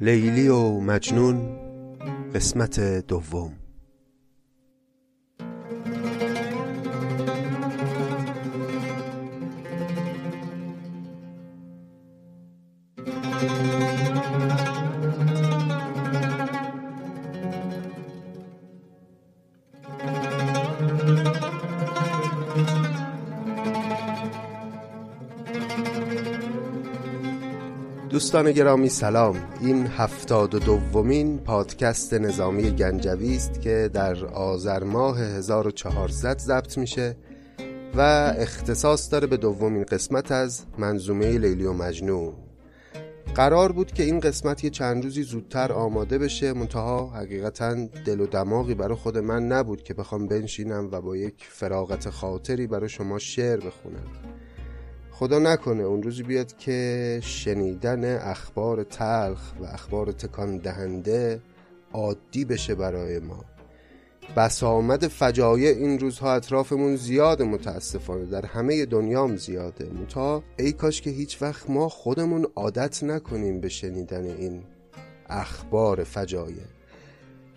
لیلی و مجنون قسمت دوم. دوستان گرامی سلام. این هفتاد و دومین پادکست نظامی گنجوی است که در آذر ماه 1400 ضبط میشه و اختصاص داره به دومین قسمت از منظومه لیلی و مجنون. قرار بود که این قسمت یه چند روزی زودتر آماده بشه. منتها حقیقتا دل و دماغی برای خود من نبود که بخوام بنشینم و با یک فراغت خاطری برای شما شعر بخونم. خدا نکنه اون روزی بیاد که شنیدن اخبار تلخ و اخبار تکان دهنده عادی بشه برای ما. بسامد فجایع این روزها اطرافمون زیاده متاسفانه در همه دنیام زیاده. متا ای کاش که هیچ وقت ما خودمون عادت نکنیم به شنیدن این اخبار فجایع.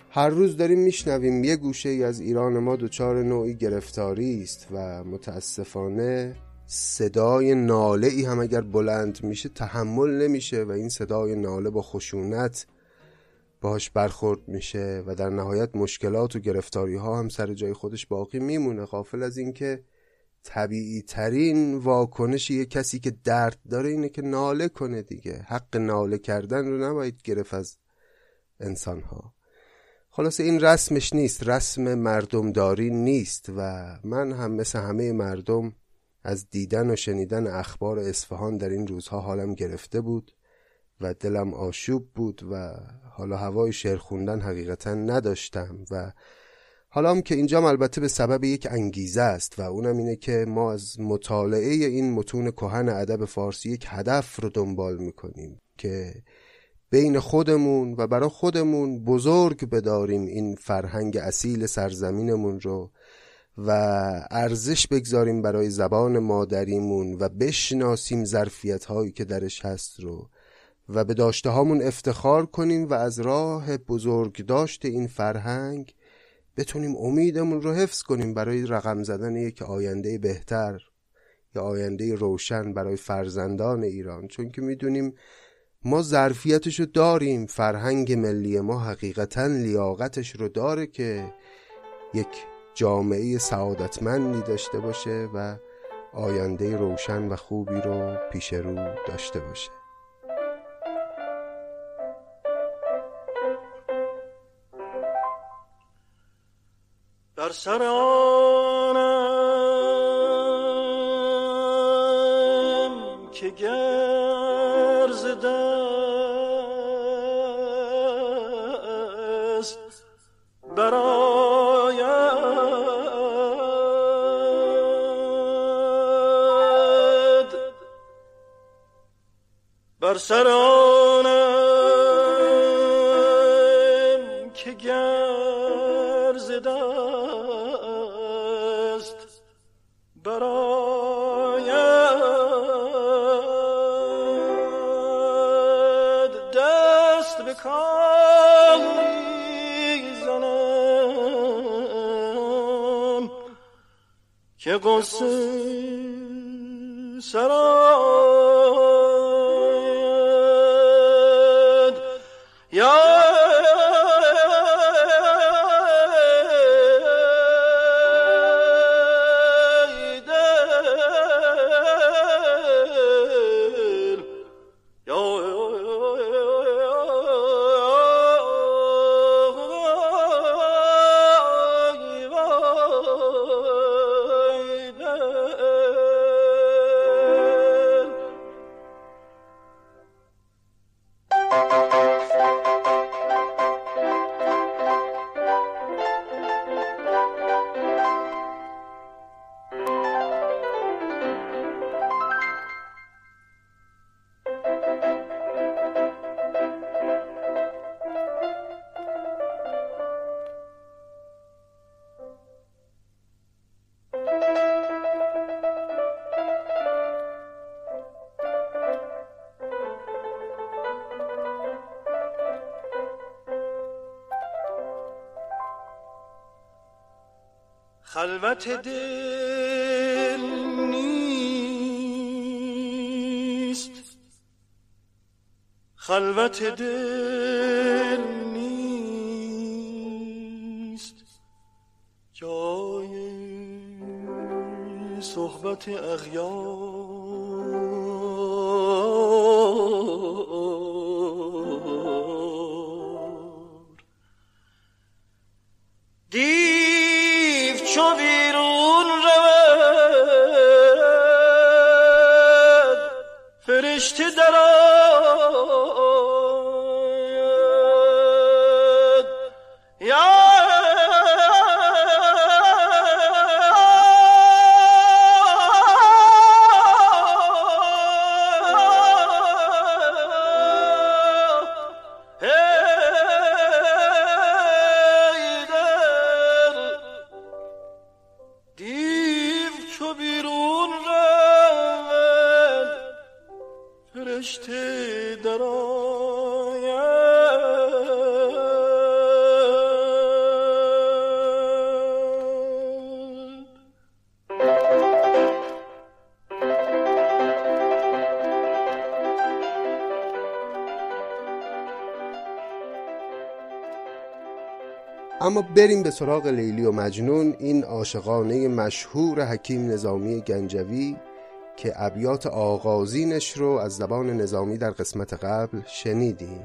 هر روز داریم میشنویم یه گوشه ای از ایران ما دچار نوعی گرفتاری است و متاسفانه صدای ناله ای هم اگر بلند میشه تحمل نمیشه و این صدای ناله با خشونت باهاش برخورد میشه و در نهایت مشکلات و گرفتاری ها هم سر جای خودش باقی میمونه. غافل از اینکه طبیعی ترین واکنش یه کسی که درد داره اینه که ناله کنه دیگه. حق ناله کردن رو نباید گرفت از انسان ها خلاصه این رسمش نیست. رسم مردمداری نیست و من هم مثل همه مردم از دیدن و شنیدن اخبار اصفهان در این روزها حالم گرفته بود و دلم آشوب بود و حالا هوای شعر خوندن حقیقتا نداشتم و حالا هم که اینجام البته به سبب یک انگیزه است و اونم اینه که ما از مطالعه این متون کهن ادب فارسی یک هدف رو دنبال می‌کنیم که بین خودمون و برای خودمون بزرگ بداریم این فرهنگ اصیل سرزمینمون رو و ارزش بگذاریم برای زبان مادریمون و بشناسیم ظرفیت هایی که درش هست رو و به داشته هامون افتخار کنیم و از راه بزرگ داشت این فرهنگ بتونیم امیدمون رو حفظ کنیم برای رقم زدن یک آینده بهتر یا آینده روشن برای فرزندان ایران. چون که می‌دونیم ما ظرفیتش رو داریم فرهنگ ملی ما حقیقتا لیاقتش رو داره که یک جامعه سعادتمندی داشته باشه و آینده روشن و خوبی رو پیش رو داشته باشه. در سر آنم بر سر آنم که گرز دست براید دست به کاری زنم که قصه خلوت دل نیست. خلوت دل نیست. جای صحبت اغیار بریم به سراغ لیلی و مجنون این عاشقانه مشهور حکیم نظامی گنجوی که ابیات آغازینش رو از زبان نظامی در قسمت قبل شنیدیم.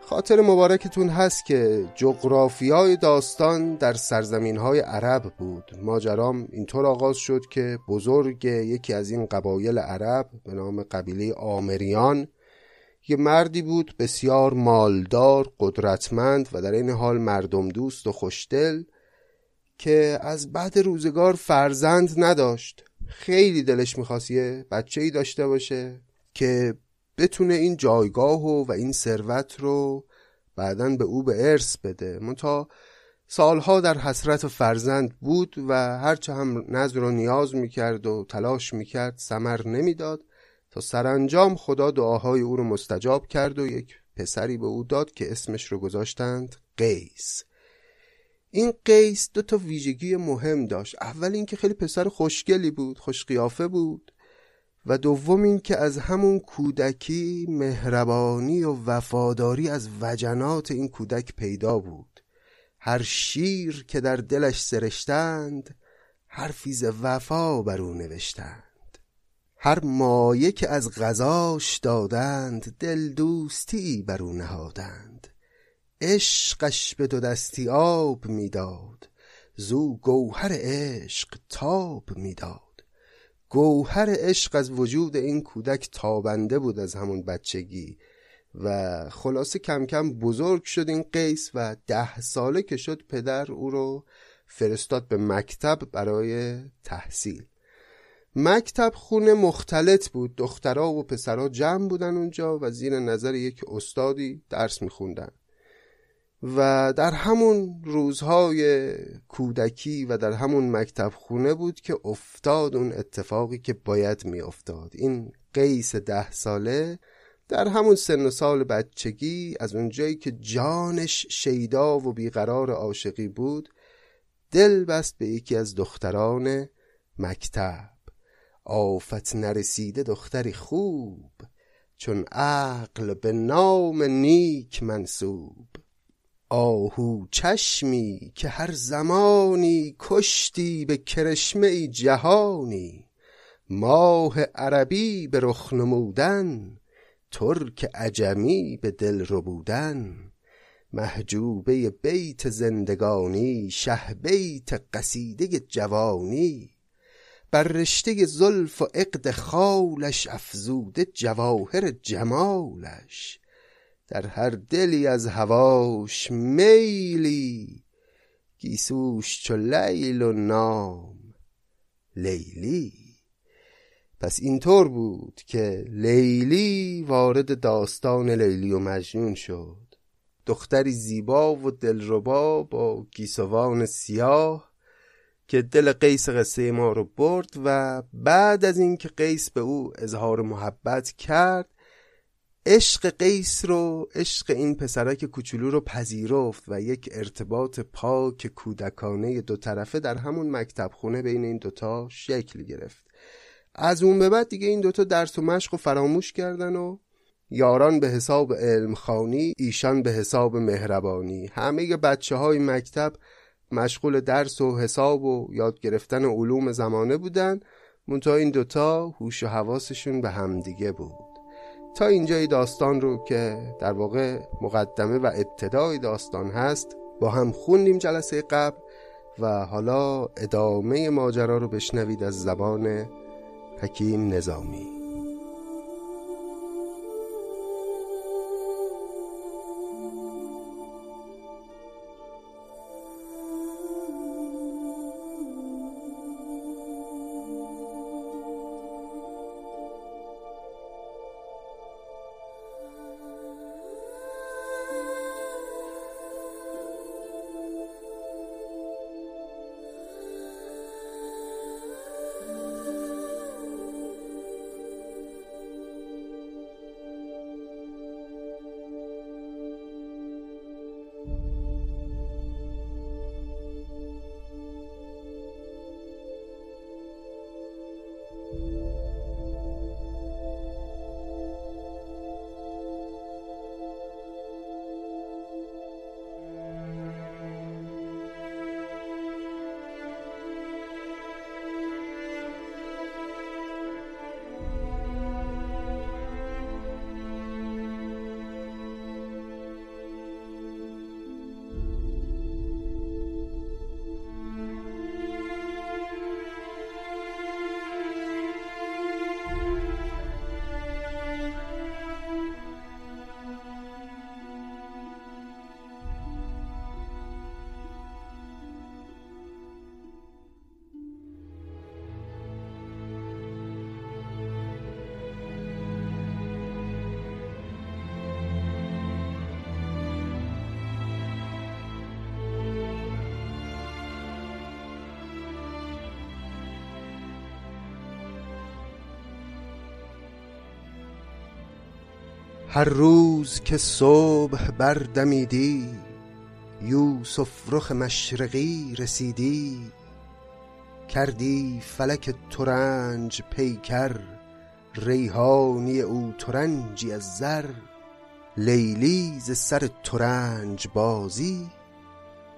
خاطر مبارکتون هست که جغرافیای داستان در سرزمین های عرب بود. ماجرام اینطور آغاز شد که بزرگ یکی از این قبایل عرب به نام قبیله آمریان یه مردی بود بسیار مالدار قدرتمند و در این حال مردم دوست و خوشدل که از بعد روزگار فرزند نداشت. خیلی دلش می‌خواست یه بچه ای داشته باشه که بتونه این جایگاه و, و این ثروت رو بعدا به او به ارث بده. منتها سالها در حسرت فرزند بود و هرچه هم نظر و نیاز می‌کرد و تلاش می‌کرد سمر نمی‌داد. تا سرانجام خدا دعاهای او رو مستجاب کرد و یک پسری به او داد که اسمش رو گذاشتند قیس. این قیس دو تا ویژگی مهم داشت. اول اینکه خیلی پسر خوشگلی بود خوش قیافه بود و دوم اینکه از همون کودکی مهربانی و وفاداری از وجنات این کودک پیدا بود. هر شیر که در دلش سرشتند حرفی ز وفا بر او نوشتند. هر مایه که از غذاش دادند دل دوستی بر او نهادند. عشقش به دو دستی آب می‌داد زو گوهر عشق تاب می‌داد. گوهر عشق از وجود این کودک تابنده بود از همون بچگی و خلاصه کم کم بزرگ شد این قیس و ده ساله که شد پدر او رو فرستاد به مکتب برای تحصیل. مکتب خونه مختلط بود. دخترها و پسرها جمع بودن اونجا و زیر نظر یک استادی درس میخوندن. و در همون روزهای کودکی و در همون مکتب خونه بود که افتاد اون اتفاقی که باید می افتاد این قیس ده ساله در همون سن و سال بچگی از اونجایی که جانش شیدا و بیقرار عاشقی بود دل بست به یکی از دختران مکتب. آفت نرسیده دختری خوب چون عقل به نام نیک منصوب. آهو چشمی که هر زمانی کشتی به کرشمه جهانی. ماه عربی به رخ نمودن ترک عجمی به دل ربودن. محجوبه بیت زندگانی شه بیت قصیده جوانی. بر رشته زلف و عقد خالش افزوده جواهر جمالش. در هر دلی از هواش میلی گیسوش چو لیل و نام لیلی. پس اینطور بود که لیلی وارد داستان لیلی و مجنون شد. دختری زیبا و دلربا با گیسوان سیاه که دل قیس قصه ما رو برد و بعد از اینکه قیس به او اظهار محبت کرد عشق قیس رو عشق این پسرک کوچولو رو پذیرفت و یک ارتباط پاک کودکانه دو طرفه در همون مکتب خونه بین این دوتا شکل گرفت. از اون به بعد دیگه این دوتا درس و مشق و فراموش کردن و یاران به حساب علم خانی ایشان به حساب مهربانی. همه بچه های مکتب مشغول درس و حساب و یاد گرفتن علوم زمانه بودن منتها این دوتا هوش و حواسشون به همدیگه بود. تا اینجای داستان رو که در واقع مقدمه و ابتدای داستان هست با هم خوندیم جلسه قبل و حالا ادامه ماجرا رو بشنوید از زبان حکیم نظامی. هر روز که صبح بردمیدی یوسف رخ مشرقی رسیدی. کردی فلک ترنج پیکر ریحانی او ترنجی از زر. لیلی ز سر ترنج بازی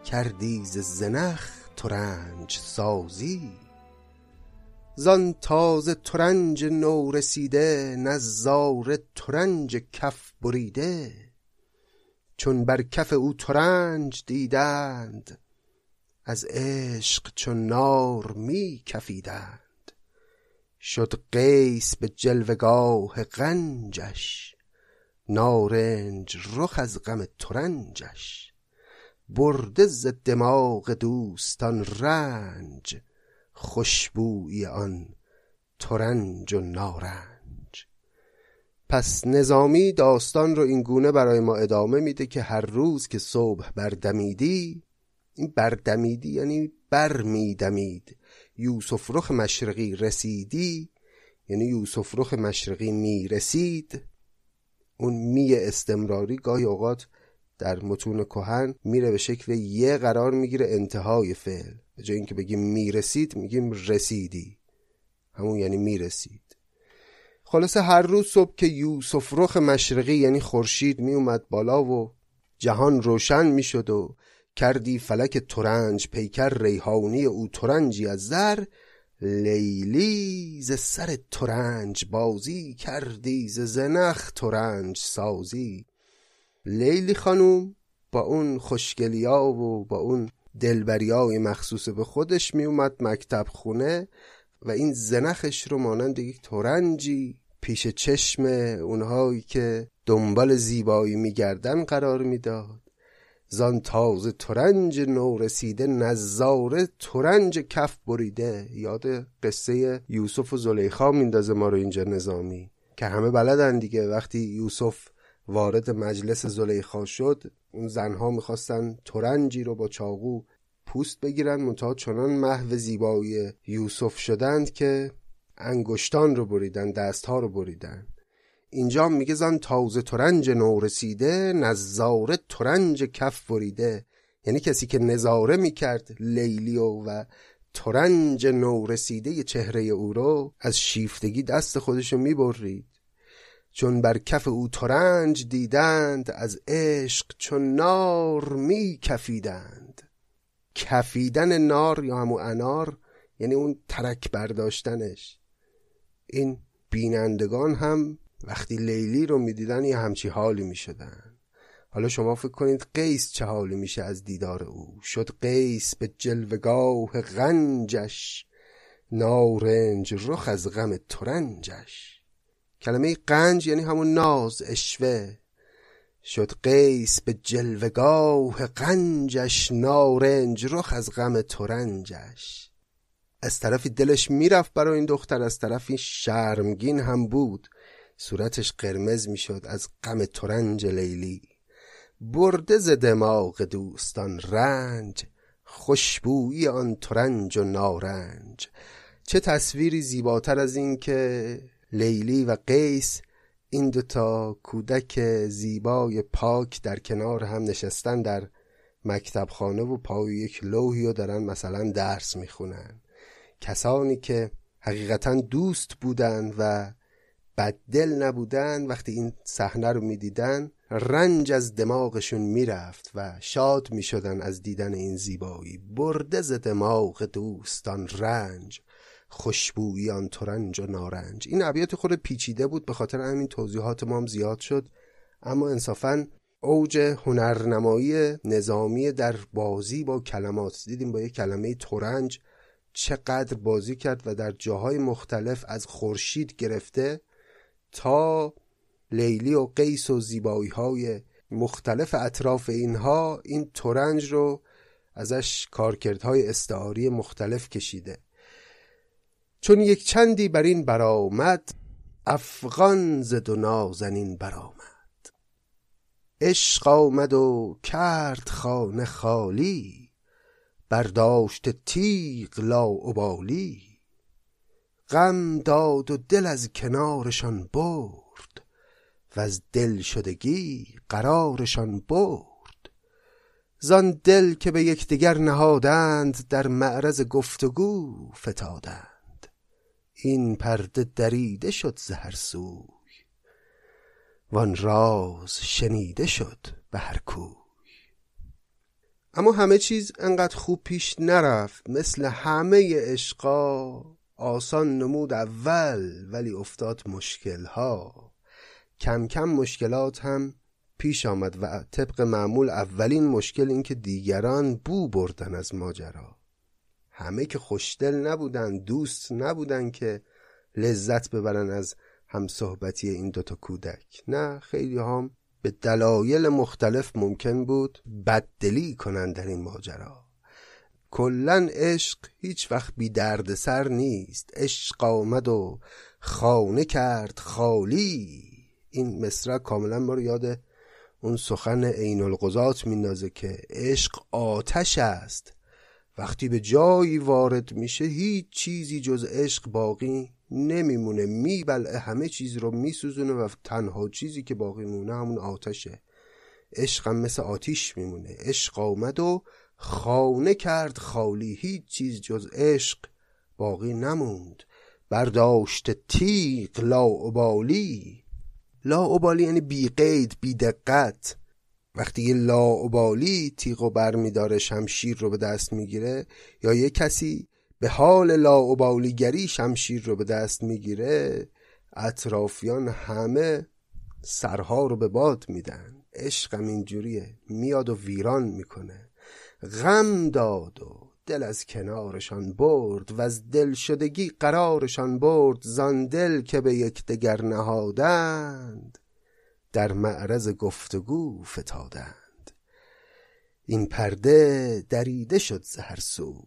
کردی ز زنخ ترنج سازی. زان تازه ترنج نو رسیده نظاره ترنج کف بریده. چون بر کف او ترنج دیدند از عشق چون نار می کفیدند. شد قیس به جلوگاه غنجش نارنج رخ از غم ترنجش. برده ز دماغ دوستان رنج خوشبویی آن ترنج و نارنج. پس نظامی داستان رو این گونه برای ما ادامه میده که هر روز که صبح بردمیدی این بردمیدی یعنی بر میدمید یوسف رخ مشرقی رسیدی یعنی یوسف رخ مشرقی می‌رسید. اون می استمراری گاهی اوقات در متون کهن میره به شکل یه قرار می‌گیره انتهای فعل. به جای اینکه بگیم می‌رسید میگیم رسیدی. همون یعنی می‌رسید. خلاصه هر روز صبح که یوسف رخ مشرقی یعنی خورشید میومد بالا و جهان روشن می‌شد و کردی فلک ترنج پیکر ریحانی او ترنجی از زر لیلی ز سر ترنج بازی کردی ز زنخ ترنج سازی. لیلی خانوم با اون خوشگلیا و با اون دلبریای مخصوص به خودش میومد مکتب خونه و این زنخش رو مانند یک تورنجی پیش چشم اونهایی که دنبال زیبایی میگردن قرار می‌داد. زان تازه ترنج نو رسیده نظاره ترنج کف بریده. یاد قصه یوسف و زلیخا میندازه ما رو اینجا نظامی که همه بلدن دیگه. وقتی یوسف وارد مجلس زلیخا شد اون زنها می‌خواستن ترنجی رو با چاقو پوست بگیرن منتها چنان محو زیبایی یوسف شدند که انگشتان رو بریدن دستها رو بریدن. اینجا میگه زان تازه ترنج نورسیده نظاره ترنج کف بریده. یعنی کسی که نظاره می‌کرد لیلیو و ترنج نورسیده چهره او رو از شیفتگی دست خودشو می‌برید. چون بر کف او ترنج دیدند از عشق چون نار می کفیدند. کفیدن نار یا همون انار یعنی اون ترک برداشتنش. این بینندگان هم وقتی لیلی رو می‌دیدن یه همچی حالی می‌شدن. حالا شما فکر کنید قیس چه حالی میشه از دیدار او. شد قیس به جلوگاه غنجش نارنج رخ از غم ترنجش. کلمه قنج یعنی همون ناز اشوه شد قیس به جلوگاه قنجش نارنج رخ از غم ترنجش. از طرفی دلش می‌رفت برای این دختر از طرفی شرمگین هم بود. صورتش قرمز می‌شد از غم ترنج لیلی. برده ز دماغ دوستان رنج خوشبویی آن ترنج و نارنج. چه تصویری زیباتر از این که لیلی و قیس این دوتا کودک زیبای پاک در کنار هم نشستن در مکتب خانه و پای یک لوحی و دارن مثلا درس می‌خونن. کسانی که حقیقتا دوست بودن و بددل نبودن وقتی این صحنه رو می‌دیدن رنج از دماغشون می‌رفت و شاد می‌شدن از دیدن این زیبایی. برده ز دماغ دوستان رنج. خوشبویی آن ترنج و نارنج. این ابیات خود پیچیده بود به خاطر همین توضیحات ما هم زیاد شد. اما انصافا اوج هنرنمایی نظامی در بازی با کلمات. دیدیم با یک کلمه ترنج چقدر بازی کرد و در جاهای مختلف از خورشید گرفته تا لیلی و قیس و زیبایی های مختلف اطراف اینها این ترنج رو ازش کارکردهای استعاری مختلف کشیده. چون یک چندی بر این برآمد افغان زد و نازنین برآمد. عشق آمد و کرد خانه خالی برداشت تیغ لاابالی. غم داد و دل از کنارشان برد و از دل شدگی قرارشان برد. زان دل که به یکدیگر نهادند در معرض گفتگو فتادند. این پرده دریده شد ز هر سوی. وان راز شنیده شد به هر کوی. اما همه چیز انقدر خوب پیش نرفت مثل همه عشقا. آسان نمود اول ولی افتاد مشکلها. کم کم مشکلات هم پیش آمد و طبق معمول اولین مشکل این که دیگران بو بردن از ماجرا. همه که خوشدل نبودن دوست نبودن که لذت ببرن از همصحبتی این دوتا کودک. نه خیلی هم به دلایل مختلف ممکن بود بددلی کنن در این ماجرا. کلا عشق هیچ وقت بی درد سر نیست. عشق آمد و خانه کرد خالی. این مصرع کاملا ما رو یاد اون سخن عین القضات میندازه که عشق آتش است. وقتی به جایی وارد میشه هیچ چیزی جز عشق باقی نمیمونه. میبلعه همه چیز رو میسوزونه و تنها چیزی که باقی مونه همون آتشه. عشق هم مثل آتیش میمونه. عشق آمد و خانه کرد خالی. هیچ چیز جز عشق باقی نموند. برداشت تیغ لاعبالی لاعبالی یعنی بی قید بی دقت وقتی یه لاعبالی تیغ و بر میداره شمشیر رو به دست می‌گیره یا یه کسی به حال لاعبالیگری شمشیر رو به دست می‌گیره اطرافیان همه سرها رو به باد میدن. عشقم اینجوریه. میاد و ویران می‌کنه. غم داد و دل از کنارشان برد و از دل شدگی قرارشان برد. زان دل که به یکدیگر نهادند در معرض گفتگو فتادند. این پرده دریده شد ز هر سوی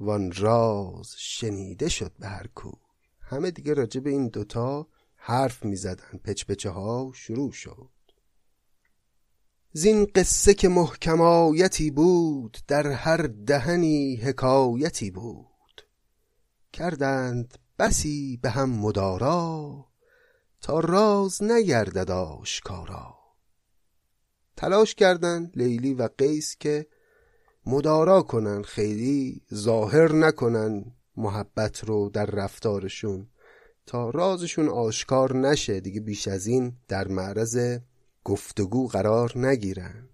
وان راز شنیده شد به هر کوی. همه دیگه راجع به این دوتا حرف می زدن پچپچه ها شروع شد. زین قصه که محکمایتی بود در هر دهنی حکایتی بود. کردند بسی به هم مدارا راز نگردد آشکارا. تلاش کردند لیلی و قیس که مدارا کنن خیلی ظاهر نکنن محبت رو در رفتارشون. تا رازشون آشکار نشه دیگه بیش از این در معرض گفتگو قرار نگیرند.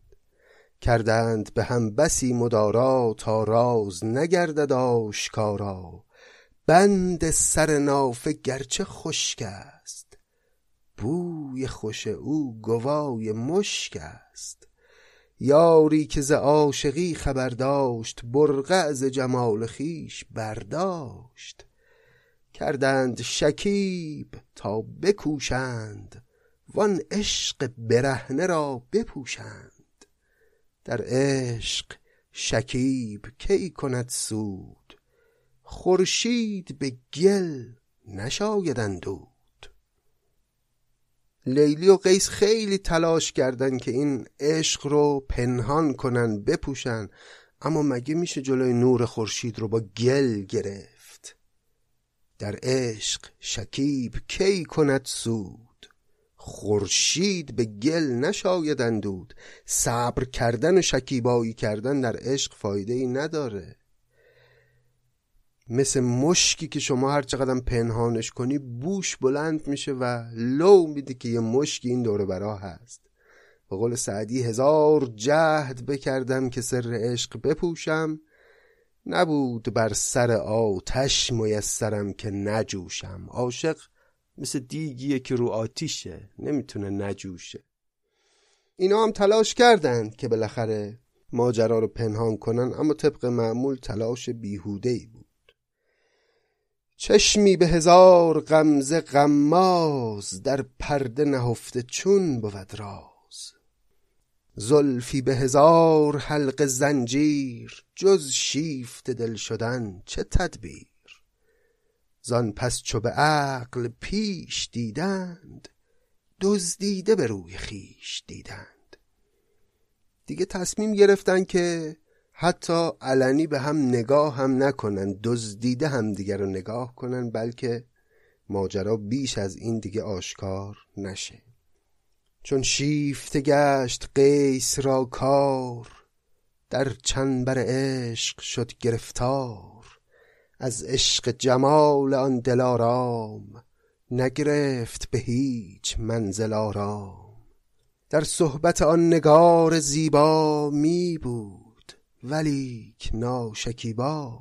کردند به هم بسی مدارا تا راز نگردد آشکارا. بند سر نافه گرچه خشک است. بوی خوش او گوای مشک است. یاری که ز عاشقی خبر داشت برقع ز جمال خیش برداشت. کردند شکیب تا بکوشند وان عشق برهنه را بپوشند. در عشق شکیب کی کند سود؟ خورشید به گل نشاید اندود لیلی و قیس خیلی تلاش کردند که این عشق رو پنهان کنن بپوشن. اما مگه میشه جلوی نور خورشید رو با گل گرفت؟ در عشق شکیب کی کند سود؟ خورشید به گل نشاید اندود صبر کردن و شکیبایی کردن در عشق فایده ای نداره. مثل مشکی که شما هر چقدر پنهانش کنی بوش بلند میشه و لو میده که یه مشکی این دوره برا هست. به قول سعدی هزار جهد بکردم که سر عشق بپوشم. نبود بر سر آتش میسرم که نجوشم. عاشق مثل دیگیه که رو آتیشه نمی‌تونه نجوشه. اینا هم تلاش کردند که بالاخره ماجرا رو پنهان کنن اما طبق معمول تلاش بیهوده ای بود. چشمی به هزار غمزه غماز در پرده نهفته چون بود راز. زلفی به هزار حلق زنجیر جز شیفت دل شدن چه تدبیر؟ زان پس چو به عقل پیش دیدند دزدیده به روی خیش دیدند. دیگه تصمیم گرفتن که حتی علنی به هم نگاه هم نکنن دزدیده هم دیگر رو نگاه کنن بلکه ماجرا بیش از این دیگه آشکار نشه. چون شیفته گشت قیس را کار در چنبر عشق شد گرفتار. از عشق جمال آن دلارام نگرفت به هیچ منزل آرام. در صحبت آن نگار زیبا می بود. ولیک ناشکیبا.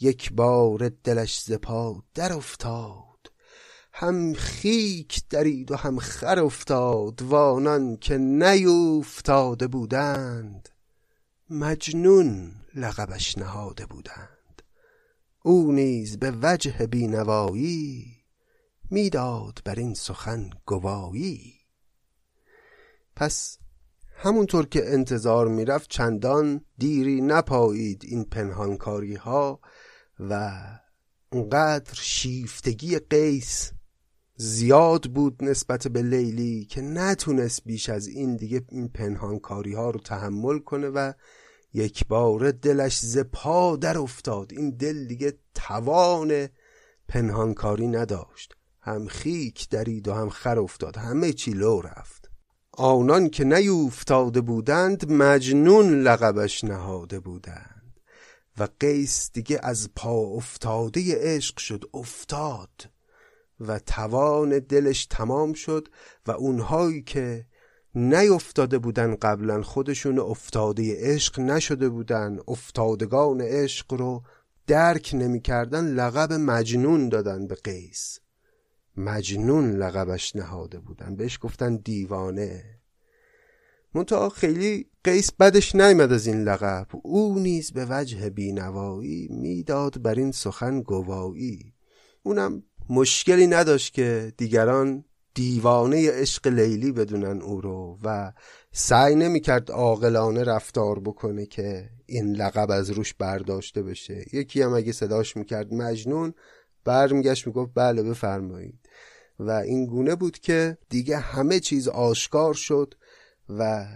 یک بار دلش ز پا در افتاد هم خیک درید و هم خر افتاد. وانان که نیوفتاده بودند مجنون لقبش نهاده بودند. او نیز به وجه بینوایی می‌داد بر این سخن گوایی پس همونطور که انتظار می‌رفت چندان دیری نپایید این پنهانکاری ها و اونقدر شیفتگی قیس زیاد بود نسبت به لیلی که نتونست بیش از این دیگه این پنهانکاری ها رو تحمل کنه و یک بار دلش ز پا در افتاد. این دل دیگه توان پنهانکاری نداشت. هم خیک درید و هم خر افتاد. همه چی لو رفت. آنان که نیوفتاده بودند مجنون لقبش نهاده بودند. و قیس دیگه از پا افتاده عشق شد افتاد. و توان دلش تمام شد و اونهایی که نیفتاده بودن قبلا خودشون افتاده عشق نشده بودن افتادگان عشق رو درک نمی‌کردن لقب مجنون دادن به قیس. مجنون لقبش نهاده بودن. بهش گفتن دیوانه. منتها خیلی قیس بدش نیمد از این لقب. او نیز به وجه بینوایی می‌داد بر این سخن گوایی اونم مشکلی نداشت که دیگران دیوانه عشق لیلی بدونن او رو و سعی نمی‌کرد عاقلانه رفتار بکنه که این لقب از روش برداشته بشه. یکی هم اگه صداش می‌کرد مجنون برمیگشت می‌گفت بله بفرمایید. و این گونه بود که دیگه همه چیز آشکار شد و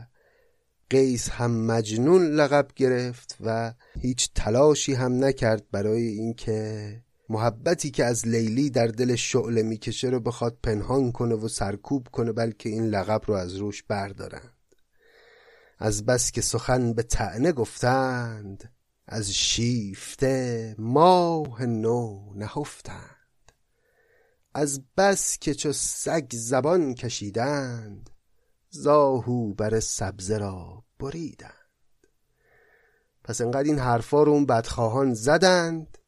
قیس هم مجنون لقب گرفت و هیچ تلاشی هم نکرد برای اینکه محبتی که از لیلی در دل شعله می‌کشه رو بخواد پنهان کنه و سرکوب کنه بلکه این لقب رو از روش بردارند. از بس که سخن به تعنه گفتند از شیفته ماه نو نهفتند. از بس که چو سگ زبان کشیدند زاهو بر سبزه را بریدند. پس انقدر این حرفا رو اون بدخواهان زدند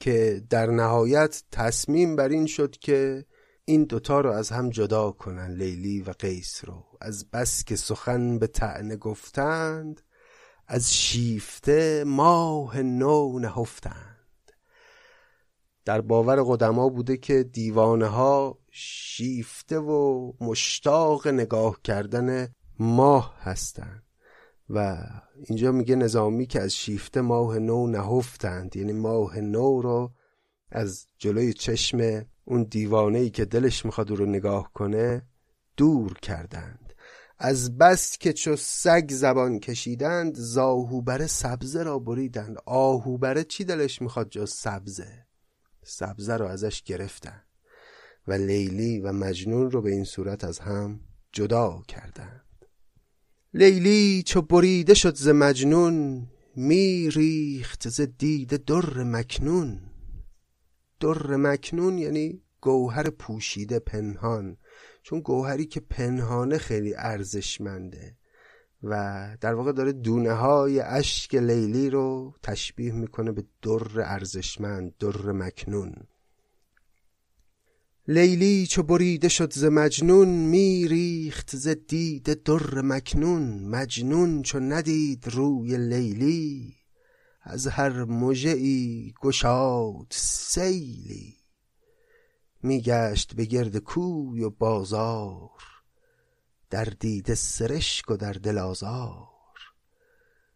که در نهایت تصمیم بر این شد که این دوتا رو از هم جدا کنن لیلی و قیس رو. از بس که سخن به تعنه گفتند از شیفته ماه نو نهفتند. در باور قدما بوده که دیوانه ها شیفته و مشتاق نگاه کردن ماه هستند. و اینجا میگه نظامی که از شیفته ماه نو نهفتند یعنی ماه نو رو از جلوی چشم اون دیوانه ای که دلش می‌خواد رو نگاه کنه دور کردند. از بس که چو سگ زبان کشیدند زاهوبره سبزه را بریدند. آهوبره چی دلش می‌خواد جز سبزه؟ سبزه رو ازش گرفتن و لیلی و مجنون رو به این صورت از هم جدا کردند. لیلی چو بریده شد ز مجنون می ریخت ز دید در مکنون. در مکنون یعنی گوهر پوشیده پنهان چون گوهری که پنهانه خیلی ارزشمنده. و در واقع داره دونه های اشک لیلی رو تشبیه می‌کنه به در ارزشمند در مکنون. لیلی چو بریده شد ز مجنون می ریخت ز دید در مکنون. مجنون چو ندید روی لیلی از هر مژه ای گشاد سیلی. میگشت به گرد کوی و بازار. در دیده سرشک و در دل آزار.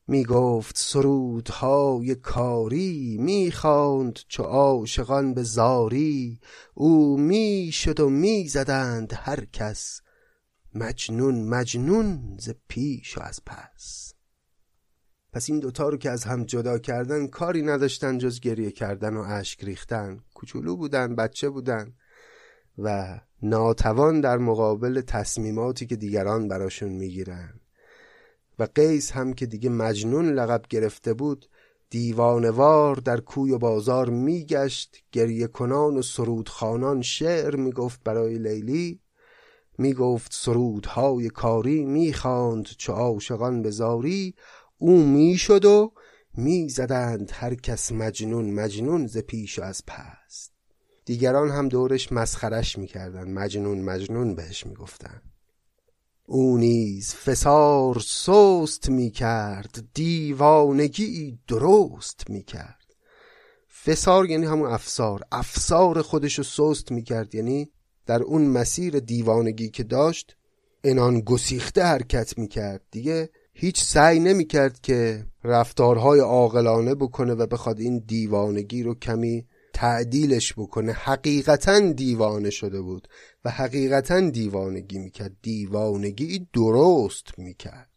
می گفت سرودهای کاری می خواند چو عاشقان به زاری. او می شد و می زدند هر کس مجنون مجنون ز پیش و از پس. پس این دوتا رو که از هم جدا کردن کاری نداشتن جز گریه کردن و اشک ریختن. کوچولو بودن بچه بودن. و ناتوان در مقابل تصمیماتی که دیگران براشون می‌گیرن و قیس هم که دیگه مجنون لقب گرفته بود دیوانوار در کوی و بازار میگشت گریه کنان و سرودخانان شعر می‌گفت برای لیلی. می‌گفت سرودهای کاری می‌خواند چو عاشقان به زاری. او می‌شد و می‌زدند هر کس مجنون مجنون ز پیش و از پست. دیگران هم دورش مسخرش می‌کردن. مجنون مجنون بهش می‌گفتن. او نیز فسار سست می کرد دیوانگی درست می کرد فسار یعنی همون افسار. افسار خودشو سست می کرد یعنی در اون مسیر دیوانگی که داشت انان گسیخته حرکت می کرد دیگه هیچ سعی نمی کرد که رفتارهای عاقلانه بکنه و بخواد این دیوانگی رو کمی تعدیلش بکنه. حقیقتا دیوانه شده بود و حقیقتا دیوانگی می‌کرد. دیوانگی درست می‌کرد.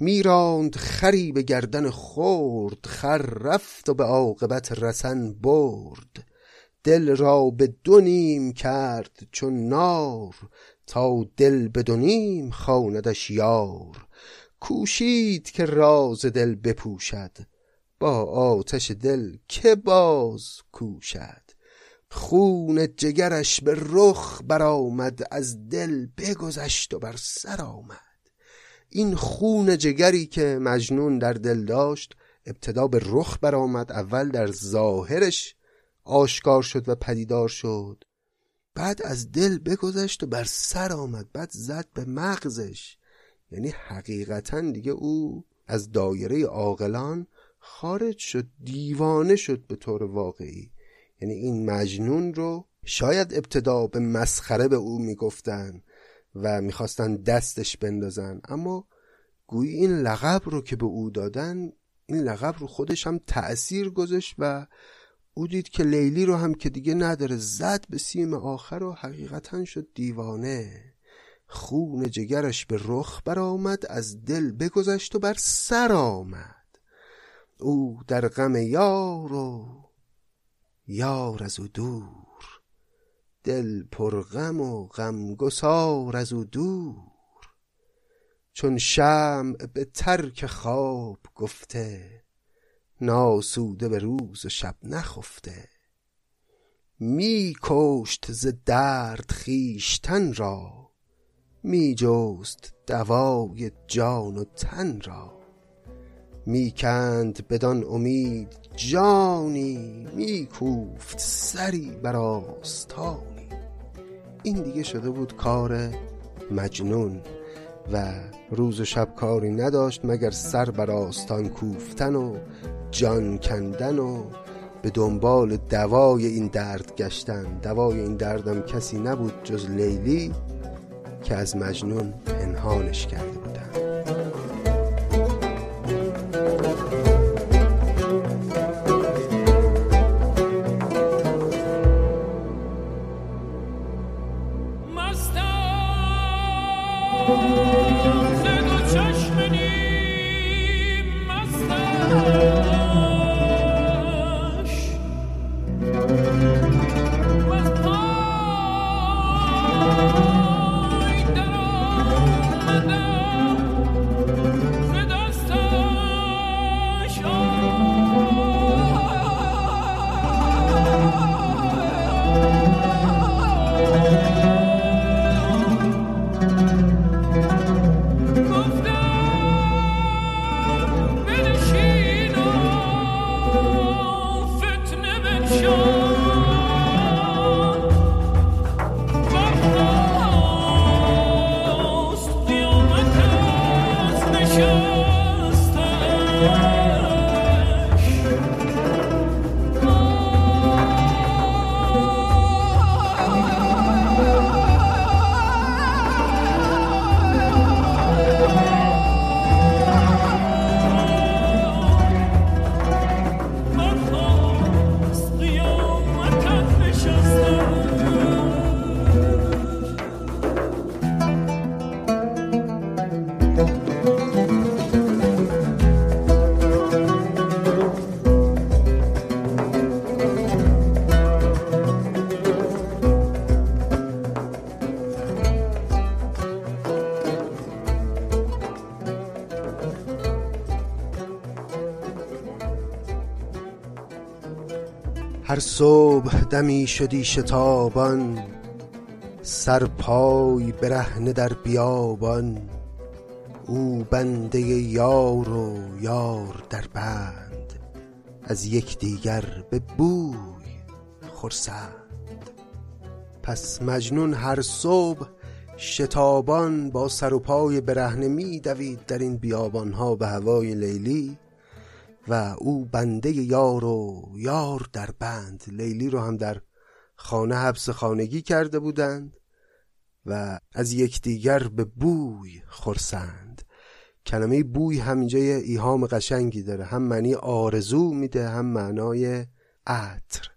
میراند خری به گردن خورد خر رفت و به عاقبت رسن برد. دل را به دو کرد چون نار تا دل به دو نیم خواندش یار. کوشید که راز دل بپوشد. با آتش دل که باز کوشد. خون جگرش به رخ برآمد از دل بگذشت و بر سر آمد. این خون جگری که مجنون در دل داشت ابتدا به رخ برآمد اول در ظاهرش آشکار شد و پدیدار شد. بعد از دل بگذشت و بر سر آمد بعد زد به مغزش. یعنی حقیقتا دیگه او از دایره عاقلان خارج شد دیوانه شد به طور واقعی. یعنی این مجنون رو شاید ابتدا به مسخره به او می‌گفتن و می‌خواستن دستش بندازن. اما گویی این لقب رو که به او دادن این لقب رو خودش هم تأثیر گذاشت و او دید که لیلی رو هم که دیگه نداره زد به سیم آخر و حقیقتا شد دیوانه. خون جگرش به رخ برآمد از دل بگذشت و بر سر آمد. او در غم یار و یار از او دور. دل پر غم و غمگسار از او دور. چون شمع به ترک خواب گفته ناسوده به روز و شب نخفته. می کشت ز درد خویشتن را می جست دوای جان و تن را. می کند بدان امید جانی می کوفت سری بر آستانی. این دیگه شده بود کار مجنون و روز و شب کاری نداشت مگر سر بر آستان کوفتن و جان کندن و به دنبال دوای این درد گشتن. دوای این دردم کسی نبود جز لیلی که از مجنون پنهانش کرده بودن صبح دمی شدی شتابان سرپای برهنه در بیابان. او بنده یار و یار در بند از یکدیگر به بوی خرسند. پس مجنون هر صبح شتابان با سر و پای برهنه می دوید در این بیابانها به هوای لیلی. و او بنده یار و یار در بند. لیلی رو هم در خانه حبس خانگی کرده بودند و از یکدیگر به بوی خورسند کلمه بوی هم اینجا یه ایهام قشنگی داره. هم معنی آرزو میده هم معنای عطر.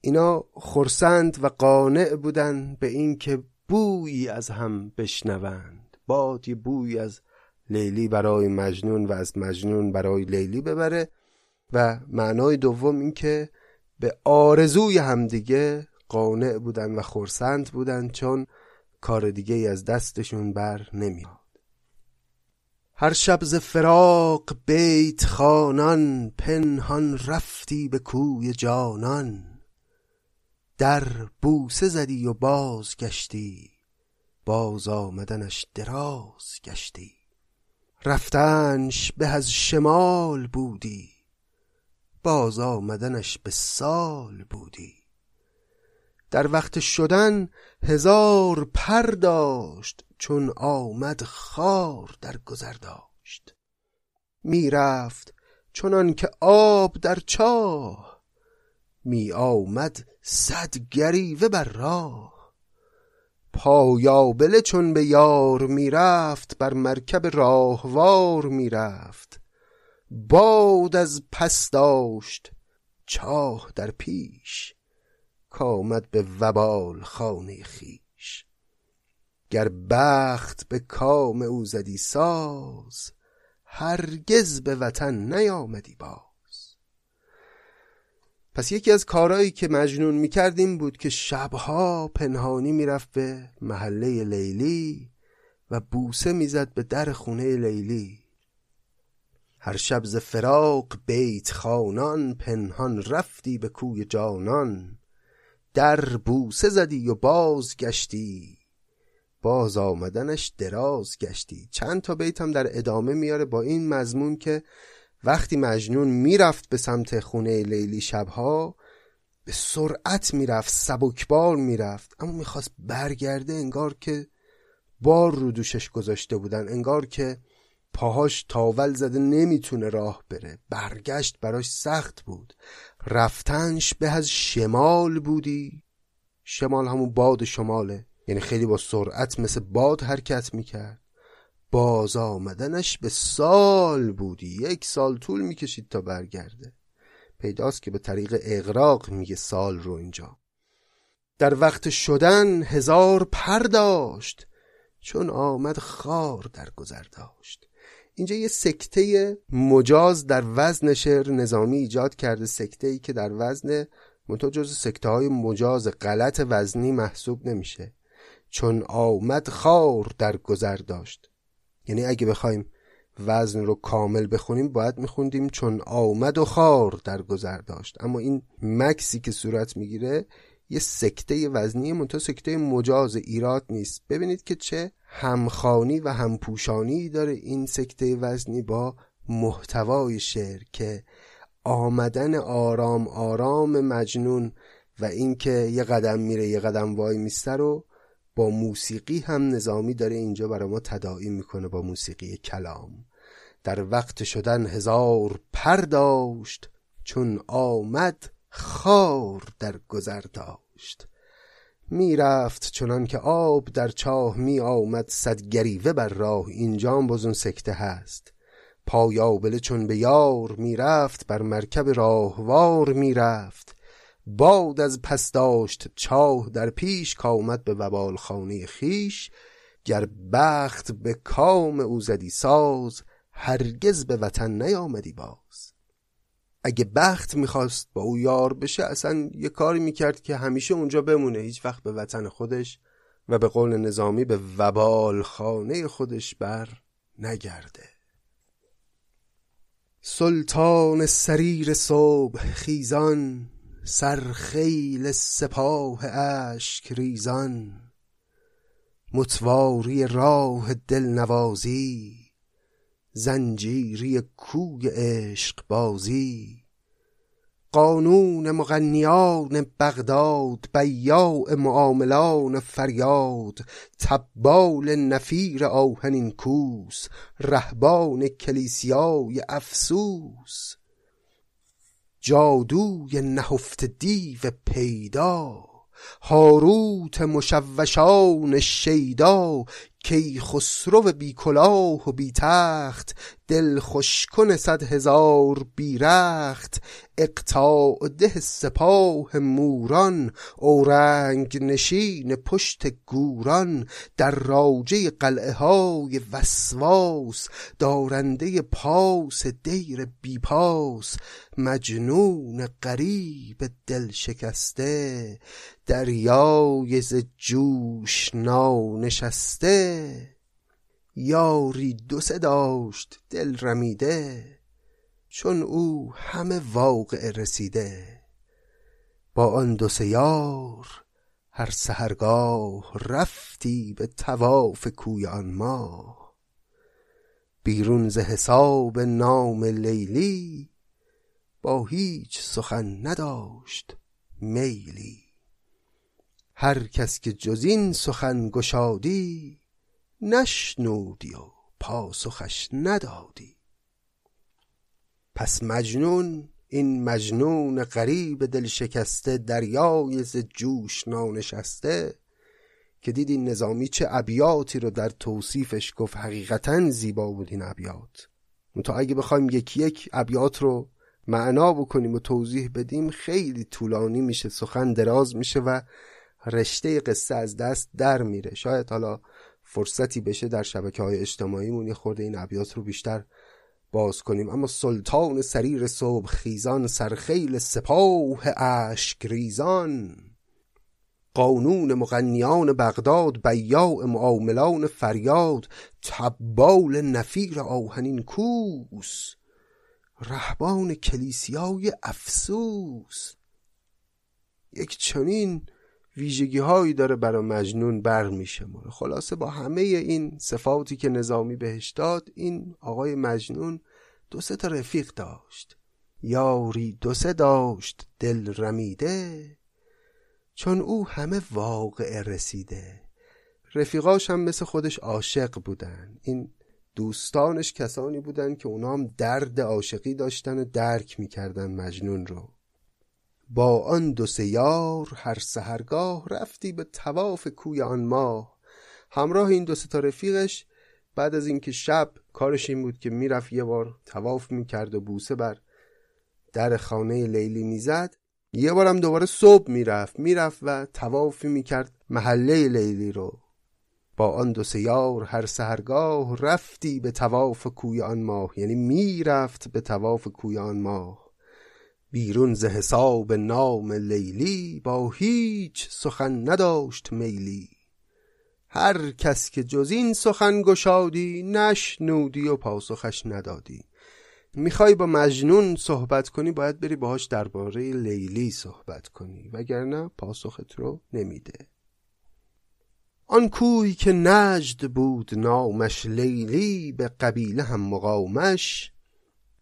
اینا خورسند و قانع بودن به اینکه بویی از هم بشنوند. باد یه بوی از لیلی برای مجنون و از مجنون برای لیلی ببره. و معنای دوم این که به آرزوی همدیگه قانع بودن و خورسند بودن چون کار دیگه از دستشون بر نمیاد هر شب ز فراق بیت خانان پنهان رفتی به کوی جانان. در بوسه زدی و باز گشتی باز آمدنش دراز گشتی. رفتنش به از شمال بودی باز آمدنش به سال بودی. در وقت شدن هزار پر داشت چون آمد خار در گذر داشت. می‌رفت چنان که آب در چاه می آمد صد گریوه بر راه. پایابله چون به یار می‌رفت بر مرکب راهوار می‌رفت. باد از پس داشت چاه در پیش کامد به وبال خانه خیش گر بخت به کام او زدی ساز هرگز به وطن نیامدی باز. پس یکی از کارهایی که مجنون می‌کرد این بود که شبها پنهانی می‌رفت به محله لیلی و بوسه می‌زد به در خونه لیلی. هر شب ز فراق بیت خانان پنهان رفتی به کوی جانان. در بوسه زدی و باز گشتی باز آمدنش دراز گشتی. چند تا بیت هم در ادامه میاره با این مضمون که وقتی مجنون می‌رفت به سمت خونه لیلی شبها به سرعت می‌رفت سبکبار می‌رفت. اما می‌خواست برگرده انگار که بار رو دوشش گذاشته بودن انگار که پاهاش تاول زده نمی‌تونه راه بره. برگشت براش سخت بود. رفتنش به از شمال بودی. شمال همون باد شماله. یعنی خیلی با سرعت مثل باد حرکت می‌کرد. باز آمدنش به سال بودی. یک سال طول می‌کشید تا برگرده. پیداست که به طریق اغراق میگه سال رو اینجا. در وقت شدن هزار پر داشت چون آمد خار در گذر داشت. اینجا یه سکته مجاز در وزن شعر نظامی ایجاد کرده. سکته ای که در وزن منتها جز سکته های مجاز غلط وزنی محسوب نمیشه. چون آمد خار در گذر داشت. یعنی اگه بخوایم وزن رو کامل بخونیم باید میخوندیم چون آمد و خار در گذر داشت. اما این مکسی که صورت می‌گیره یه سکته وزنی منتها سکته مجاز ایراد نیست. ببینید که چه همخانی و همپوشانی داره این سکته وزنی با محتوای شعر که آمدن آرام آرام مجنون و اینکه یه قدم میره یه قدم وای میسته رو با موسیقی هم نظامی داره اینجا برای ما تداعی می‌کنه با موسیقی کلام. در وقت شدن هزار پر داشت چون آمد خار در گذر داشت. می‌رفت چنان که آب در چاه می آمد صد گریوه بر راه. اینجا باز اون سکته هست. پایابله چون به یار می‌رفت بر مرکب راهوار می‌رفت. باد از پس داشت چاه در پیش کامد به وبال خانه خیش گر بخت به کام او زدی ساز هرگز به وطن نیامدی باز. اگه بخت می‌خواست با او یار بشه اصلا یه کاری می‌کرد که همیشه اونجا بمونه هیچ وقت به وطن خودش و به قول نظامی به وبال خانه خودش بر نگرده. سلطان سریر صبح خیزان سرخیل سپاه اشک ریزان متواری راه دل نوازی زنجیری کوی عشق بازی. قانون مغنیان بغداد بیاع معاملان فریاد تبال نفیر آهنین کوس رهبان کلیسیای افسوس. جادوی نهفت دیو پیدا هاروت مشوشان شیدا کی خسرو بی کلاه و بی تخت دل خوشکن صد هزار بیرخت اقتاع ده سپاه موران اورنگ نشین پشت گوران. در راجه قلعه های وسواس دارنده پاس دیر بی پاس. مجنون غریب دل شکسته دریای ز جوش نانشسته. یاری دو سه داشت دل رمیده. چون او همه واقع رسیده. با آن دو سه یار هر سهرگاه رفتی به تواف کوی آن ماه. بیرون ز حساب نام لیلی با هیچ سخن نداشت میلی. هر کس که جز این سخن گشادی نشنودی و پاسخش ندادی. پس مجنون این مجنون غریب دل شکسته دریای ز جوش نانشسته که دید این نظامی چه ابیاتی رو در توصیفش گفت. حقیقتا زیبا بود این ابیات. تا اگه بخوایم یکی یک ابیات رو معنا بکنیم و توضیح بدیم خیلی طولانی میشه سخن دراز میشه و رشته قصه از دست در میره. شاید حالا فرصتی بشه در شبکه های اجتماعیمون یه خورده این ابیات رو بیشتر باز کنیم. اما سلطان سریر صبح خیزان سرخیل سپاه اشک ریزان قانون مغنیان بغداد بیاع معاملان فریاد. تبال نفیر آهنین کوس. رهبان کلیسیای افسوس. یک چنین ویژگی هایی داره برای مجنون بر میشه خلاصه با همه این صفاتی که نظامی بهش داد این آقای مجنون دو سه تا رفیق داشت. یاری دو سه داشت دل رمیده. چون او همه واقع رسیده. رفیقاش هم مثل خودش عاشق بودن. این دوستانش کسانی بودن که اونا هم درد عاشقی داشتن و درک می‌کردن مجنون رو. با آن دو سه یار هر سهرگاه رفتی به تواف کوی آن ماه. همراه این دو تا رفیقش بعد از اینکه شب کارش این بود که می‌رفت یه بار تواف می‌کرد و بوسه بر در خانه لیلی می‌زد یه بارم دوباره صبح می‌رفت می‌رفت و توافی می‌کرد محله لیلی رو. با آن دو سیار هر سهرگاه رفتی به تواف کوی آن ماه یعنی می‌رفت به تواف کوی آن ماه. بیرون ز حساب نام لیلی با هیچ سخن نداشت میلی. هر کس که جز این سخن گشادی نشنودی و پاسخش ندادی. می‌خوای با مجنون صحبت کنی باید بری باهاش درباره لیلی صحبت کنی وگرنه پاسخت رو نمیده. آن کوی که نجد بود نامش لیلی به قبیله هم مقامش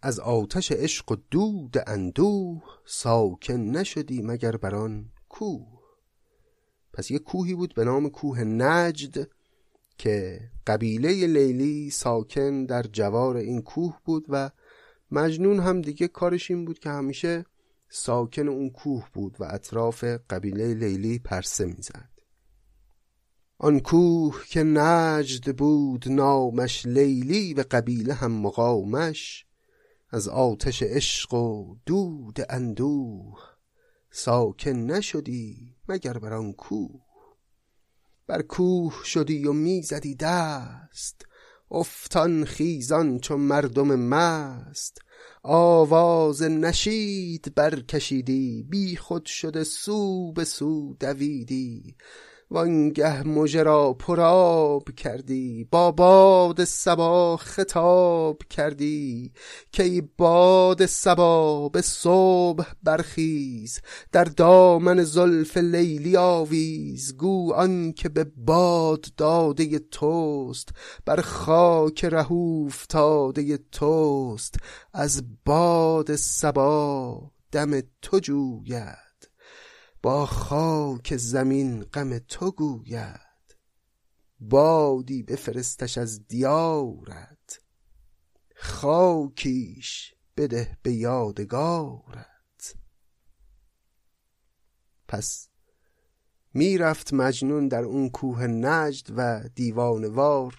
از آتش عشق و دود اندوه ساکن نشدی مگر بر آن کوه؟ پس یه کوهی بود به نام کوه نجد که قبیله لیلی ساکن در جوار این کوه بود و مجنون هم دیگه کارش این بود که همیشه ساکن اون کوه بود و اطراف قبیله لیلی پرسه می‌زد. آن کوه که نجد بود نامش لیلی و قبیله هم مقامش از آتش عشق و دود اندوه ساکن نشدی مگر بر آن کوه؟ بر کوه شدی و می‌زدی دست افتان خیزان چون مردم مست. آواز نشید برکشیدی بی خود شده سو به سو دویدی. وانگه مژه را پراب کردی با باد سبا خطاب کردی. که باد سبا به صبح برخیز در دامن زلف لیلی آویز. گو آن که به باد داده توست بر خاک ره افتاده توست. از باد سبا دم تو جوید. با خاک زمین غم تو گوید. بادی بفرستش از دیارت. خاکیش بده به یادگارت. پس می‌رفت مجنون در اون کوه نجد و دیوانوار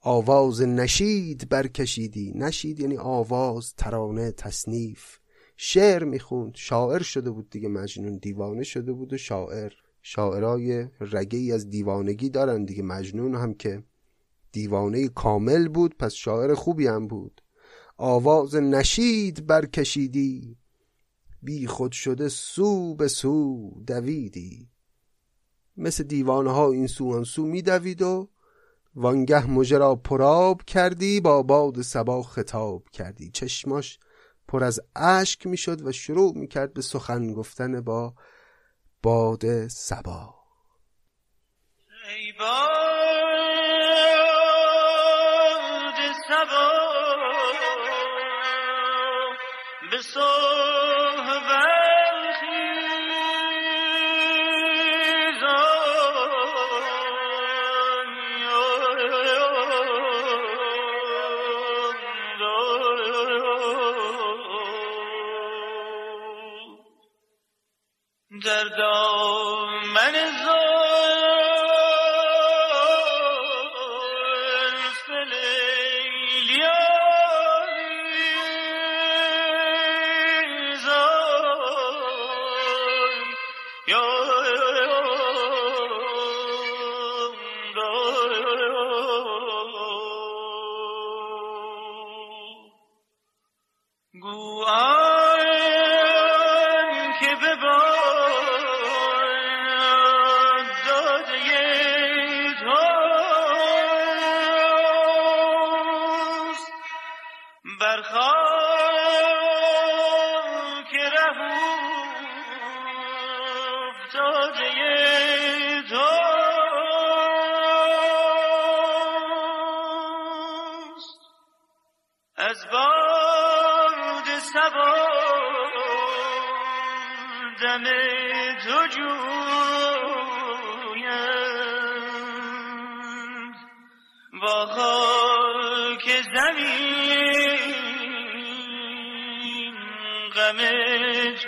آواز نشید برکشیدی. نشید یعنی آواز ترانه تصنیف. شعر می‌خوند. شاعر شده بود دیگه مجنون دیوانه شده بود و شاعر. شاعرای رگه ای از دیوانگی دارن دیگه مجنون هم که دیوانه کامل بود پس شاعر خوبی هم بود. آواز نشید برکشیدی بی خود شده سو به سو دویدی. مثل دیوانه ها این سو آن سو می دوید و وانگه مجرا پراب کردی با باد سبا خطاب کردی. چشماش پر از اشک می‌شد و شروع می‌کرد به سخن گفتن با باد سبا ای باد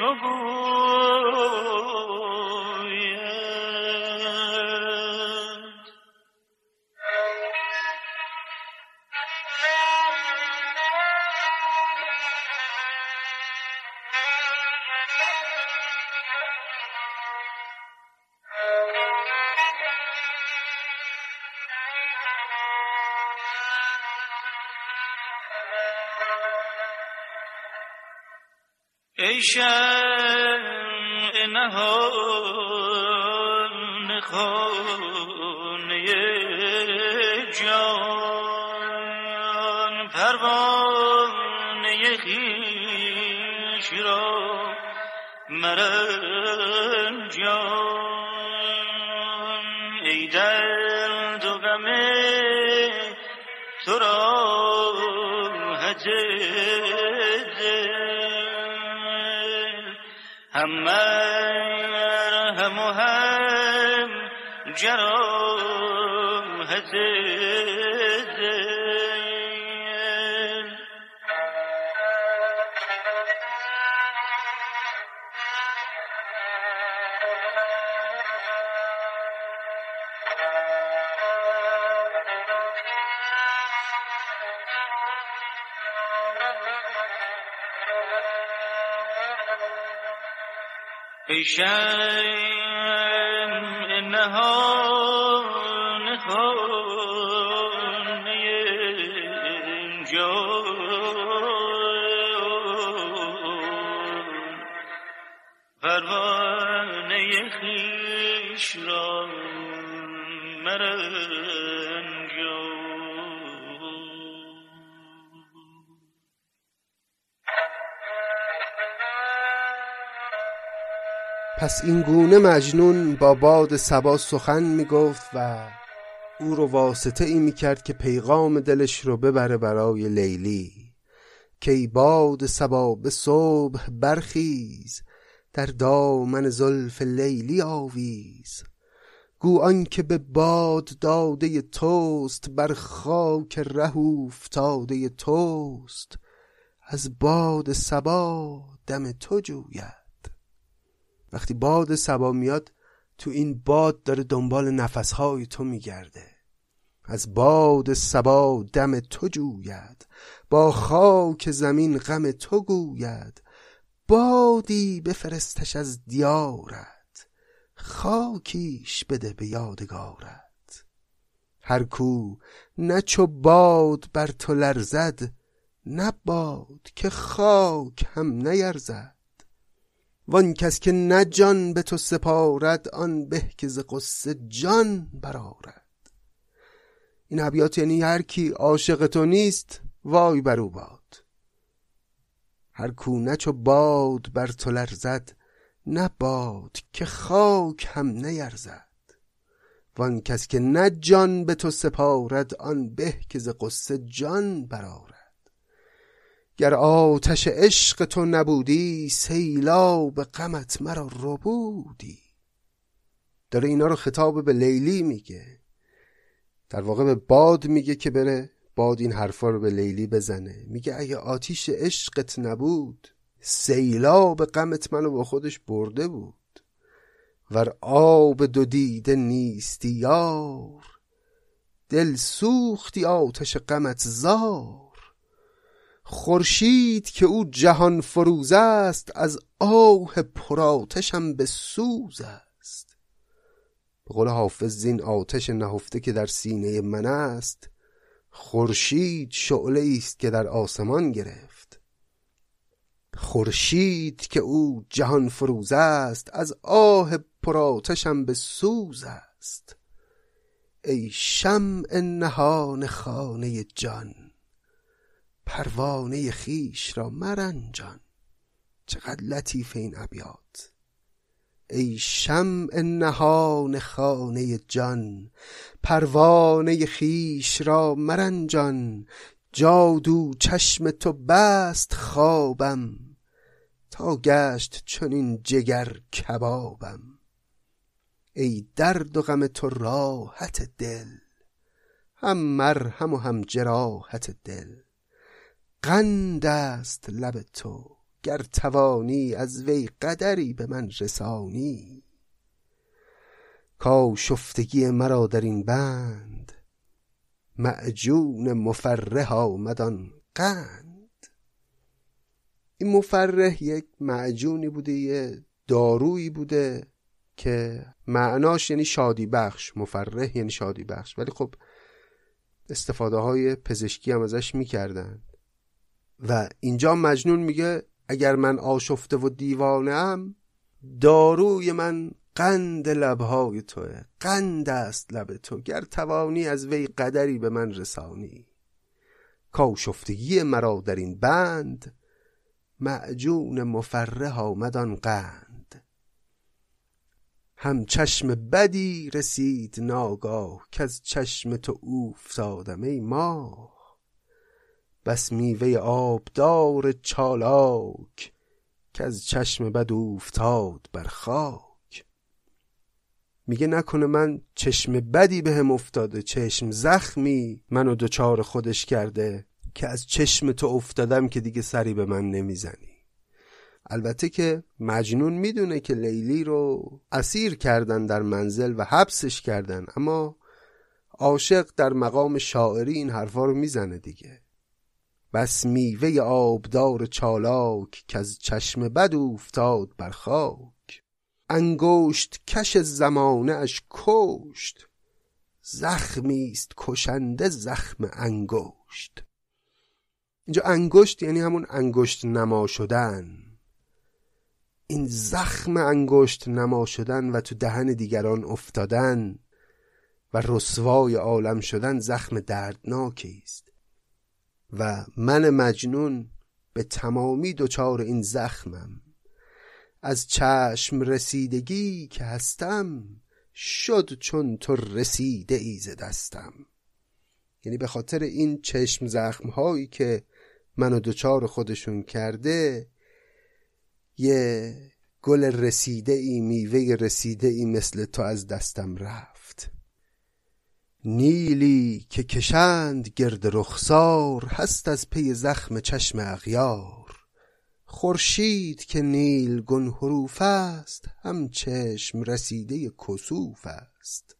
تو ای شمع نهان خانه جان پروانه خویش را مرنجان. ای شمع پس این گونه مجنون با باد سبا سخن می گفت و او رو واسطه ای می کرد که پیغام دلش رو ببره برای لیلی. که باد سبا به صبح برخیز در دامن زلف لیلی آویز. گو آنکه به باد داده توست بر خاک ره افتاده توست. از باد سبا دم تو جوید. وقتی باد سبا میاد تو این باد داره دنبال نفسهای تو میگرده. از باد سبا دم تو جوید با خاک زمین غم تو گوید. بادی بفرستش از دیارت خاکیش بده به یادگارت. هر کو نه چو باد بر تو لرزد نه باد که خاک هم نیرزد. وان کس که نه جان به تو سپارد آن به که ز غصه جان برآرد. این ابیات یعنی هر کی عاشق تو نیست وای بر او باد. هر کو نه چو باد بر تو لرزد نه باد که خاک هم نیرزد. وان کس که نه جان به تو سپارد آن به که ز غصه جان برآرد. گر آتش عشق تو نبودی سیلاب غمت مرا ربودی. داره اینا رو خطاب به لیلی میگه. در واقع به باد میگه که بره باد این حرفا رو به لیلی بزنه. میگه اگه آتیش عشقت نبود سیلاب غمت منو با خودش برده بود. ور آب دو دیده نیستی یار دل سوختی آتش غمت زار. خورشید که او جهان فروز است از آه پرآتشم به سوز است. به قول حافظ زین آتش نهفته که در سینه من است خورشید شعله است که در آسمان گرفت. خورشید که او جهان فروز است از آه پرآتشم به سوز است. ای شمع نهان خانه جان. پروانه خیش را مرنجان. چقدر لطیف این ابیات. ای شمع نهان خانه جان پروانه خیش را مرنجان. جادو چشم تو بست خوابم تا گشت چنین جگر کبابم. ای درد و غم تو راحت دل هم مرهم و هم جراحت دل. قند است لب تو گر توانی از وی قدری به من رسانی. کاشفتگی مرا در این بند معجون مفرح آمد آن قند. این مفرح یک معجونی بوده یه دارویی بوده که معناش یعنی شادی بخش مفرح یعنی شادی بخش. ولی خب استفاده های پزشکی هم ازش می‌کردن. و اینجا مجنون میگه اگر من آشفته و دیوانه ام داروی من قند لبهای توه قند است لب تو گر توانی از وی قدری به من رسانی. کاشفتگی مرا در این بند معجون مفرح آمد آن قند. هم چشم بدی رسید ناگاه که از چشم تو اوفتادم ای ماه. بس میوه آبدار چالاک که از چشم بد اوفتاد بر خاک. میگه نکنه من چشم بدی بهم افتاده چشم زخمی منو دچار خودش کرده که از چشم تو افتادم که دیگه سری به من نمی‌زنی. البته که مجنون می‌دونه که لیلی رو اسیر کردن در منزل و حبسش کردن اما عاشق در مقام شاعری این حرفا رو می‌زنه دیگه. بس میوه آبدار چالاک که از چشم بد اوفتاد بر خاک. انگشت کش زمانه اش کشت زخمی است کشنده زخم انگشت. اینجا انگشت یعنی همون انگشت نما شدن. این زخم انگشت نما شدن و تو دهن دیگران افتادن و رسوای عالم شدن زخم دردناکی است. و من مجنون به تمامی دچار این زخمم. از چشم رسیدگی که هستم شد چون تو رسیده‌ای ز دستم. یعنی به خاطر این چشم زخم هایی که منو دچار خودشون کرده یه گل رسیده ای میوه رسیده ای مثل تو از دستم رفت. نیلی که کشند گرد رخسار هست از پی زخم چشم اغیار. خورشید که نیلگون حروف است هم چشم رسیده کسوف است.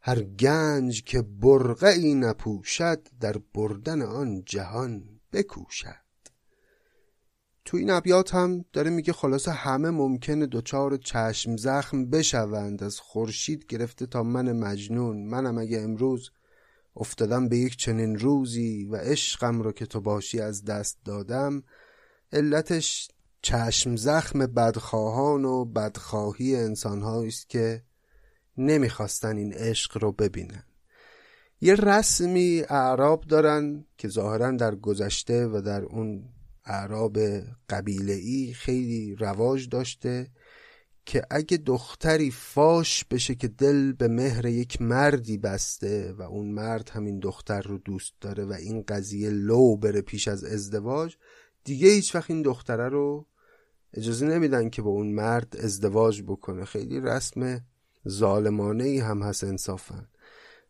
هر گنج که برقه ای نپوشد در بردن آن جهان بکوشد. تو این ابیات هم داره میگه خلاصه همه ممکنه دچار چشم زخم بشوند. از خورشید گرفته تا من مجنون. منم اگه امروز افتادم به یک چنین روزی و عشقم رو که تو باشی از دست دادم علتش چشم زخم بدخواهان و بدخواهی انسانهایی است که نمی‌خواستن این عشق رو ببینن. یه رسمی اعراب دارن که ظاهرا در گذشته و در اون اعراب قبیله ای خیلی رواج داشته که اگه دختری فاش بشه که دل به مهر یک مردی بسته و اون مرد همین دختر رو دوست داره و این قضیه لو بره پیش از ازدواج دیگه هیچ وقت این دختره رو اجازه نمیدن که با اون مرد ازدواج بکنه. خیلی رسم ظالمانه ای هم هست انصافا.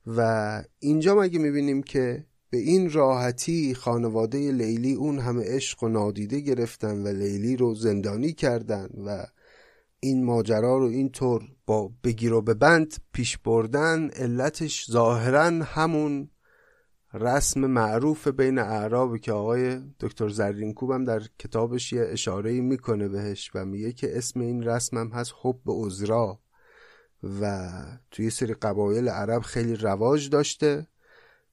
و اینجا مگه می‌بینیم که به این راحتی خانواده لیلی اون همه عشق و نادیده گرفتن و لیلی رو زندانی کردن و این ماجرا رو اینطور با بگیر و ببند پیش بردن علتش ظاهرا همون رسم معروف بین اعراب که آقای دکتر زرینکوب هم در کتابش یه اشاره می‌کنه بهش و میگه که اسم این رسم هم هست حب عذرا و توی سری قبایل عرب خیلی رواج داشته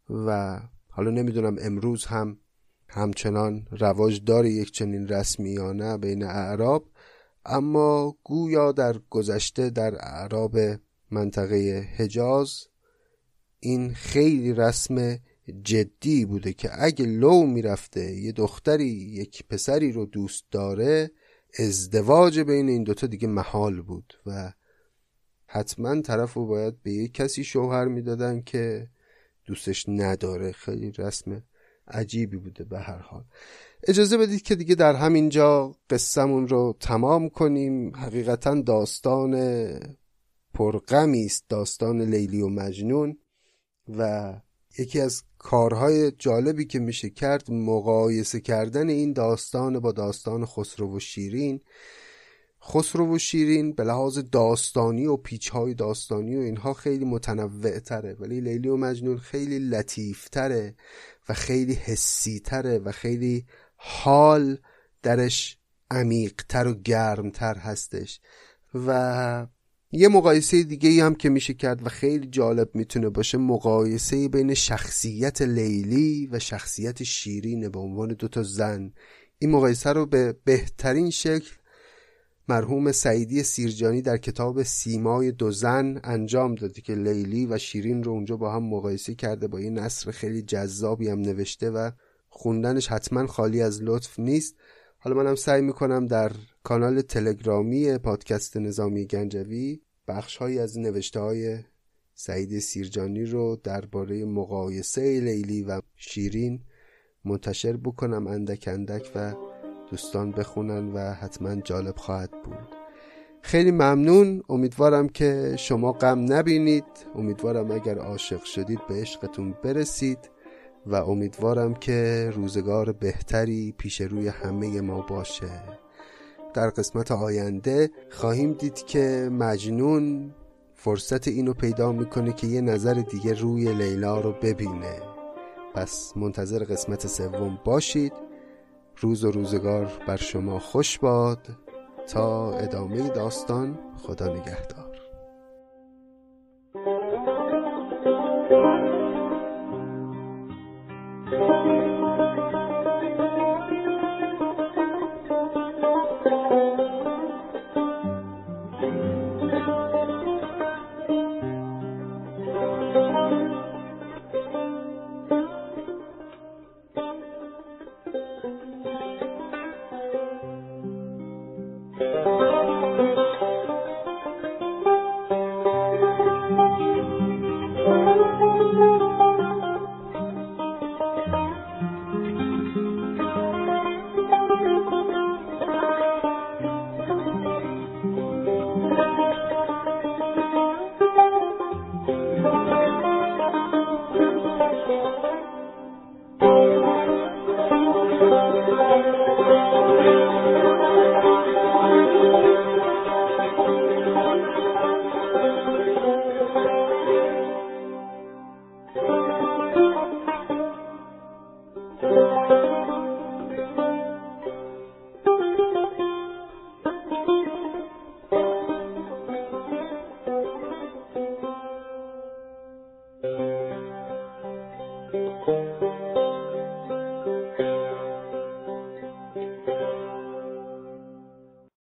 و حالا نمی‌دونم امروز هم همچنان رواج داره یک چنین رسمی یا نه بین اعراب اما گویا در گذشته در اعراب منطقه حجاز این خیلی رسم جدی بوده که اگه لو می‌رفته یه دختری یک پسری رو دوست داره ازدواج بین این دوتا دیگه محال بود و حتما طرف رو باید به یک کسی شوهر می‌دادن که دوستش نداره. خیلی رسم عجیبی بوده به هر حال. اجازه بدید که دیگه در همینجا قصهمون رو تمام کنیم. حقیقتا داستان پرغمی است. داستان لیلی و مجنون و یکی از کارهای جالبی که میشه کرد مقایسه کردن این داستان با داستان خسرو و شیرین. خسرو و شیرین به لحاظ داستانی و پیچهای داستانی و اینها خیلی متنوع تره ولی لیلی و مجنون خیلی لطیف تره و خیلی حسی تره و خیلی حال درش عمیقتر و گرمتر هستش. و یه مقایسه دیگه ای هم که میشه کرد و خیلی جالب می‌تونه باشه مقایسه بین شخصیت لیلی و شخصیت شیرین به عنوان دوتا زن. این مقایسه رو به بهترین شکل مرحوم سعیدی سیرجانی در کتاب سیمای دو زن انجام داده که لیلی و شیرین رو اونجا با هم مقایسه کرده با یه نصر خیلی جذابی هم نوشته و خوندنش حتما خالی از لطف نیست. حالا منم سعی می‌کنم در کانال تلگرامی پادکست نظامی گنجوی بخش های از نوشته های سعید سیرجانی رو درباره مقایسه لیلی و شیرین منتشر بکنم اندک اندک و دوستان بخونن و حتما جالب خواهد بود. خیلی ممنون. امیدوارم که شما غم نبینید. امیدوارم اگر عاشق شدید به عشقتون برسید و امیدوارم که روزگار بهتری پیش روی همه ما باشه. در قسمت آینده خواهیم دید که مجنون فرصت اینو پیدا می‌کنه که یه نظر دیگه روی لیلا رو ببینه. پس منتظر قسمت سوم باشید. روز و روزگار بر شما خوش باد تا ادامه داستان خدا نگهدار.